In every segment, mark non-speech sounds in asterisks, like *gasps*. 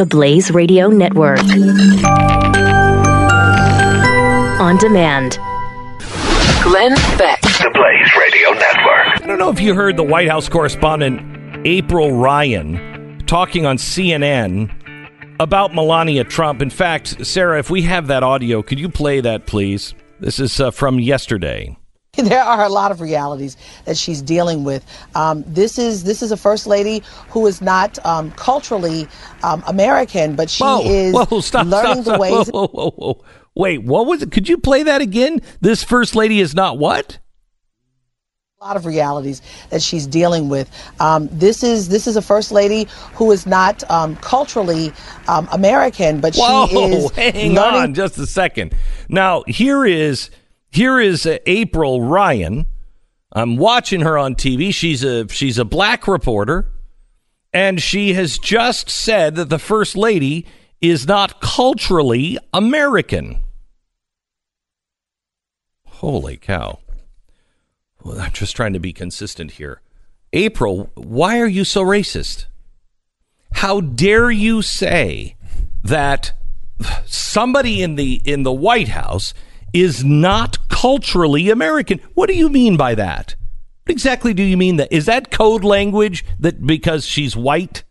the Blaze Radio Network. On demand. Glenn Beck. The Blaze Radio Network. I don't know if you heard the White House correspondent April Ryan talking on CNN about Melania Trump. In fact, Sarah, if we have that audio, could you play that, please? This is uh, from yesterday. *laughs* There are a lot of realities that she's dealing with. Um, this is this is a first lady who is not um, culturally um, American, but she Whoa, is whoa, *laughs* stop, learning stop, the ways. Whoa, whoa, whoa, whoa. Wait, what was it? Could you play that again? This first lady is not what? A lot of realities that she's dealing with. Um, this is this is a first lady who is not um, culturally um, American, but Whoa, she *laughs* is hang learning on just a second. Now, here is here is uh, April Ryan. I'm watching her on TV. She's a she's a black reporter and she has just said that the first lady is not culturally American. Holy cow. Well, I'm just trying to be consistent here. April, why are you so racist? How dare you say that somebody in the in the White House is not culturally American? What do you mean by that? What exactly do you mean that? Is that code language that because she's white?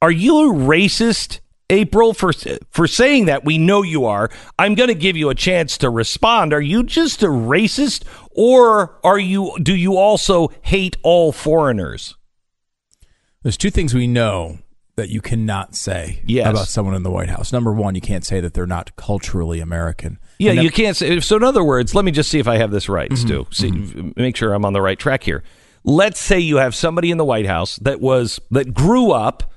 Are you a racist, April, for for saying that? We know you are. I'm going to give you a chance to respond. Are you just a racist, or are you? Do you also hate all foreigners? There's two things we know that you cannot say Yes. about someone in the White House. Number one, you can't say that they're not culturally American. Yeah, you can't say. So, in other words, let me just see if I have this right, Mm-hmm. Stu. See, make sure I'm on the right track here. Let's say you have somebody in the White House that was that grew up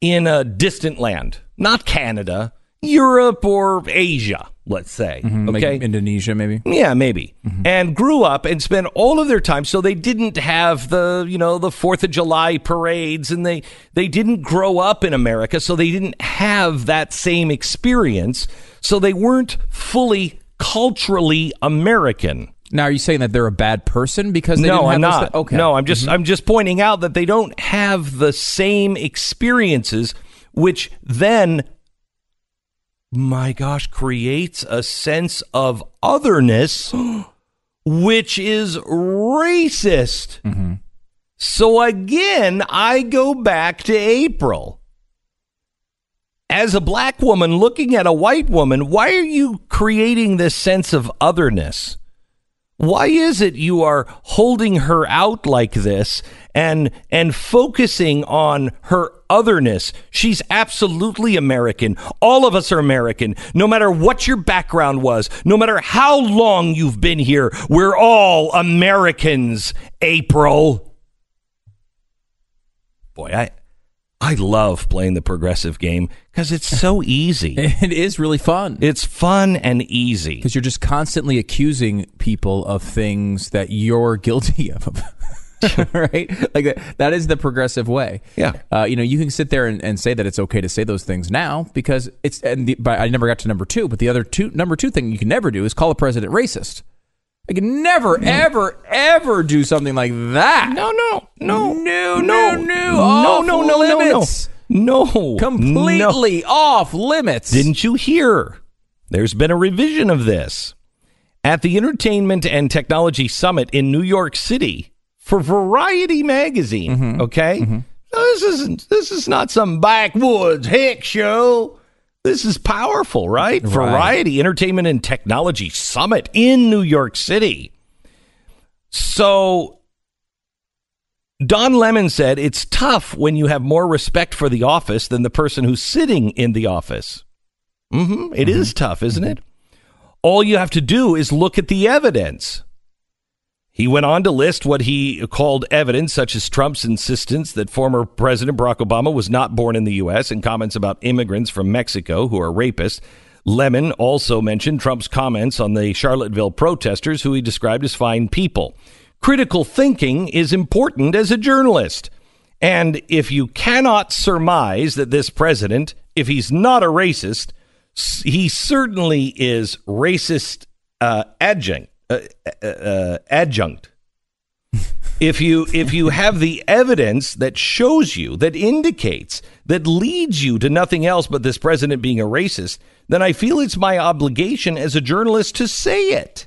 in a distant land, not Canada, Europe or Asia. Let's say, Mm-hmm. like okay, Indonesia, maybe. yeah, maybe. And grew up and spent all of their time so they didn't have the, you know, the 4th of July parades and they they didn't grow up in America so they didn't have that same experience so they weren't fully culturally American. Now, are you saying that they're a bad person because they no, didn't have I'm not. thi- okay. No, I'm just I'm just pointing out that they don't have the same experiences which then my gosh creates a sense of otherness *gasps* which is racist. Mm-hmm. So again, I go back to April. As a black woman looking at a white woman, why are you creating this sense of otherness? Why is it you are holding her out like this and and focusing on her otherness? She's absolutely American. All of us are American. No matter what your background was, no matter how long you've been here, we're all Americans, April. Boy, I I love playing the progressive game cuz it's so *laughs* easy. It is really fun It's fun and easy. because you're just constantly accusing people of things that you're *laughs* guilty of. *laughs* right? Like that, that is the progressive way. Yeah. Uh, you know, you can sit there and, and say that it's okay to say those things now because it's, and the, but I never got to number two, but the other two, number two thing you can never do is call a president racist. I can never, ever, ever do something like that. No, no, no, No, no, no, no. no, no, no, no, no, limits. no, Completely off limits. Didn't you hear? There's been a revision of this at the Entertainment and Technology Summit in New York City for Variety magazine. Mm-hmm. Okay, Now, this isn't. This is not some backwoods hick show. This is powerful, right? Variety Entertainment and Technology Summit in New York City. So Don Lemon said it's tough when you have more respect for the office than the person who's sitting in the office. hmm It is tough, isn't it? All you have to do is look at the evidence. He went on to list what he called evidence, such as Trump's insistence that former President Barack Obama was not born in the U.S., and comments about immigrants from Mexico who are rapists. Lemon also mentioned Trump's comments on the Charlottesville protesters, who he described as fine people. Critical thinking is important as a journalist. And if you cannot surmise that this president, if he's not a racist, he certainly is racist uh, adjunct. Uh, uh, uh, adjunct. if you if you have the evidence that shows you that indicates that leads you to nothing else but this president being a racist then i feel it's my obligation as a journalist to say it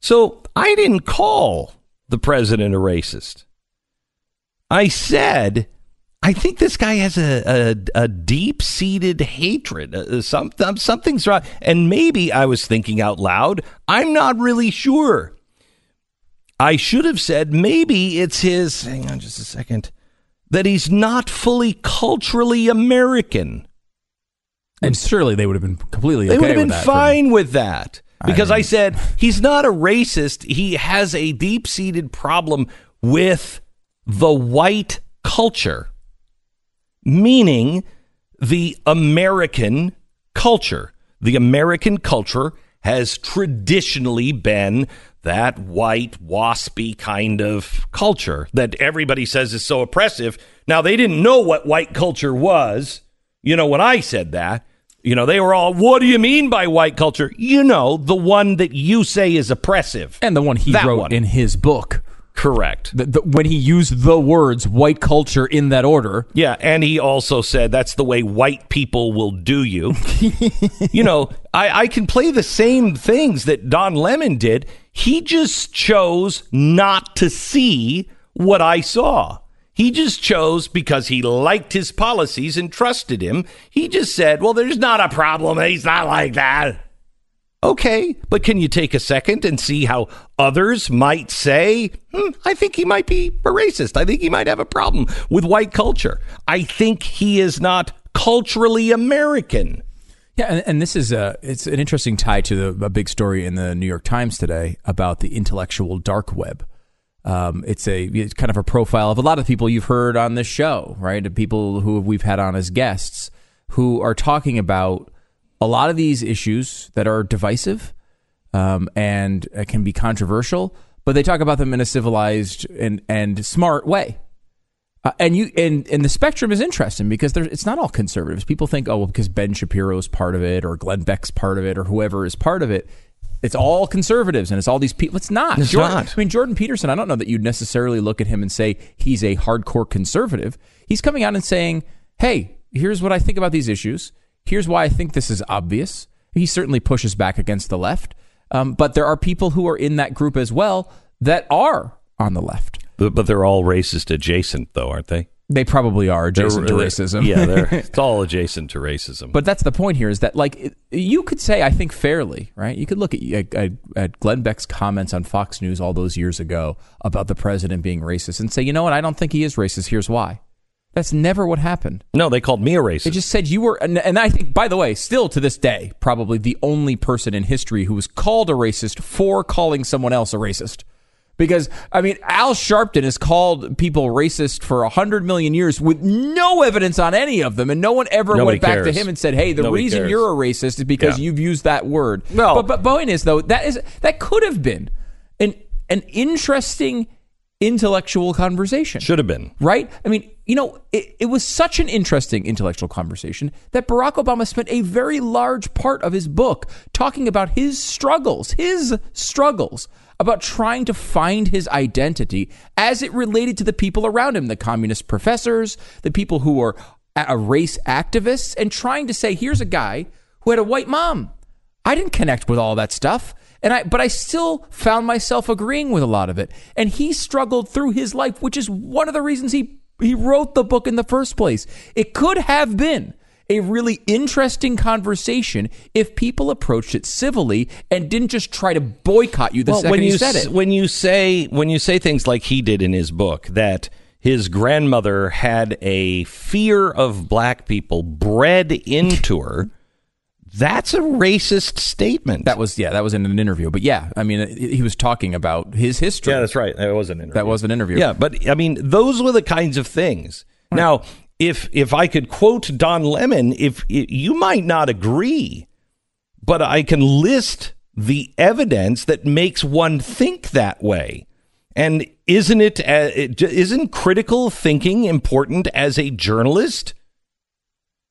so i didn't call the president a racist i said I think this guy has a, a, a deep seated hatred. Uh, some, um, something's wrong. And maybe I was thinking out loud. I'm not really sure. I should have said maybe it's his, hang on just a second, that he's not fully culturally American. And surely they would have been completely They okay would have with been that. fine with that. Because I, I- said he's not a racist. He has a deep seated problem with the white culture, meaning the American culture. The American culture has traditionally been that white, waspy kind of culture that everybody says is so oppressive. Now, they didn't know what white culture was. You know, when I said that, you know, they were all, what do you mean by white culture? You know, the one that you say is oppressive. And the one he That wrote one. in his book. Correct. The, the, when he used the words white culture in that order. Yeah, and he also said that's the way white people will do you. *laughs* you know, I, I can play the same things that Don Lemon did. He just chose not to see what I saw. He just chose because he liked his policies and trusted him. He just said, well, there's not a problem. He's not like that. Okay, but can you take a second and see how others might say, hmm, I think he might be a racist. I think he might have a problem with white culture. I think he is not culturally American. Yeah, and, and this is a it's an interesting tie to the, a big story in the New York Times today about the intellectual dark web. Um, it's a it's kind of a profile of a lot of people you've heard on this show, right? People who we've had on as guests who are talking about a lot of these issues that are divisive um, and uh, can be controversial, but they talk about them in a civilized and and smart way. Uh, and you and and the spectrum is interesting because there, it's not all conservatives. People think, oh, well, because Ben Shapiro is part of it, or Glenn Beck's part of it, or whoever is part of it, it's all conservatives, and it's all these people. It's not. It's Jordan, not. I mean, Jordan Peterson. I don't know that you'd necessarily look at him and say he's a hardcore conservative. He's coming out and saying, hey, here's what I think about these issues. Here's why I think this is obvious. He certainly pushes back against the left, um, but there are people who are in that group as well that are on the left. But, but they're all racist adjacent, though, aren't they? They probably are adjacent to They're- racism. Yeah, they're, *laughs* it's all adjacent to racism. but that's the point here is that like it- you could say I think fairly, right? You could look at, at at Glenn Beck's comments on Fox News all those years ago about the president being racist and say, you know what? I don't think he is racist. Here's why. That's never what happened. no, they called me a racist. They just said you were, and, and I think, by the way, still to this day, probably the only person in history who was called a racist for calling someone else a racist. Because, I mean, Al Sharpton has called people racist for a hundred million years with no evidence on any of them, and no one ever Nobody went back to him and said, "Hey, the Nobody reason cares. you're a racist is because Yeah. you've used that word." No. but but point is though that is that could have been an an interesting intellectual conversation Should have been. right? I mean, you know, it, it was such an interesting intellectual conversation that Barack Obama spent a very large part of his book talking about his struggles, his struggles about trying to find his identity as it related to the people around him, the communist professors, the people who were a- race activists, and trying to say, here's a guy who had a white mom. I didn't connect with all that stuff. And I, but I still found myself agreeing with a lot of it. And he struggled through his life, which is one of the reasons he, he wrote the book in the first place. It could have been a really interesting conversation if people approached it civilly and didn't just try to boycott you the second when you, you said it. when you say when you say things like he did in his book that his grandmother had a fear of black people bred into her, *laughs* that's a racist statement. that was, yeah, that was in an interview. But yeah, I mean, he was talking about his history. yeah, that's right. That was an interview. That was an interview. Yeah, but I mean, those were the kinds of things. Now, if if I could quote Don Lemon, if you might not agree, but I can list the evidence that makes one think that way. And isn't it, uh, it isn't critical thinking important as a journalist?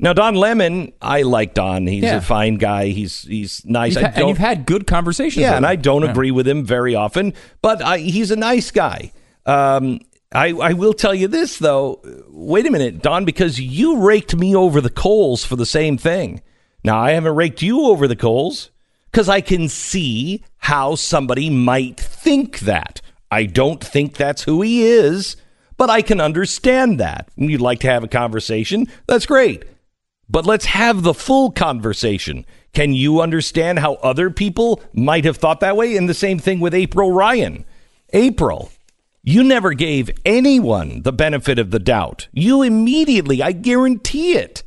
Now Don Lemon, I like Don. He's Yeah. a fine guy. He's he's nice. You've and you've had good conversations. yeah, and. I don't Yeah. agree with him very often, but I, he's a nice guy. Um, I, I will tell you this though. Wait a minute, Don, because you raked me over the coals for the same thing. Now I haven't raked you over the coals because I can see how somebody might think that. I don't think that's who he is, but I can understand that. You'd like to have a conversation. That's great. But let's have the full conversation. Can you understand how other people might have thought that way? And the same thing with April Ryan. April, you never gave anyone the benefit of the doubt. You immediately, I guarantee it,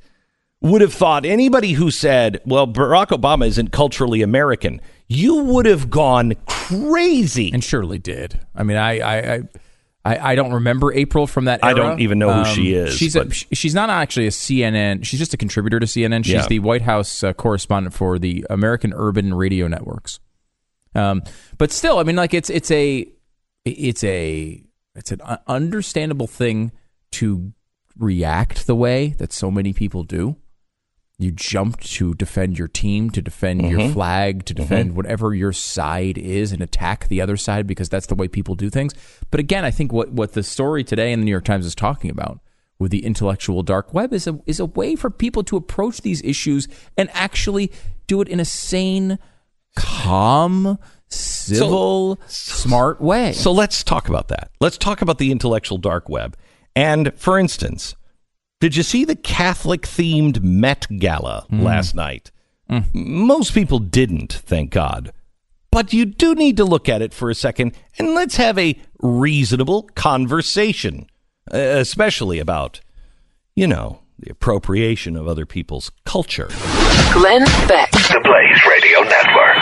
would have thought anybody who said, well, Barack Obama isn't culturally American, you would have gone crazy. and surely did. I mean, I, I, I, I, I don't remember April from that. I era. Um, don't even know who she is, She's a, she's not actually a CNN. She's just a contributor to CNN. She's Yeah. the White House uh, correspondent for the American Urban Radio Networks. Um, but still, I mean, like it's it's a it's a it's an understandable thing to react the way that so many people do. You jump to defend your team, to defend Mm-hmm. your flag, to defend whatever your side is, and attack the other side because that's the way people do things. But again, I think what, what the story today in the New York Times is talking about with the intellectual dark web is a is a way for people to approach these issues and actually do it in a sane, calm, civil, smart way. So let's talk about that. Let's talk about the intellectual dark web. And for instance, did you see the Catholic themed Met Gala last night? Most people didn't, thank God. But you do need to look at it for a second and let's have a reasonable conversation, uh, especially about, you know, the appropriation of other people's culture. Glenn Beck. The Blaze Radio Network.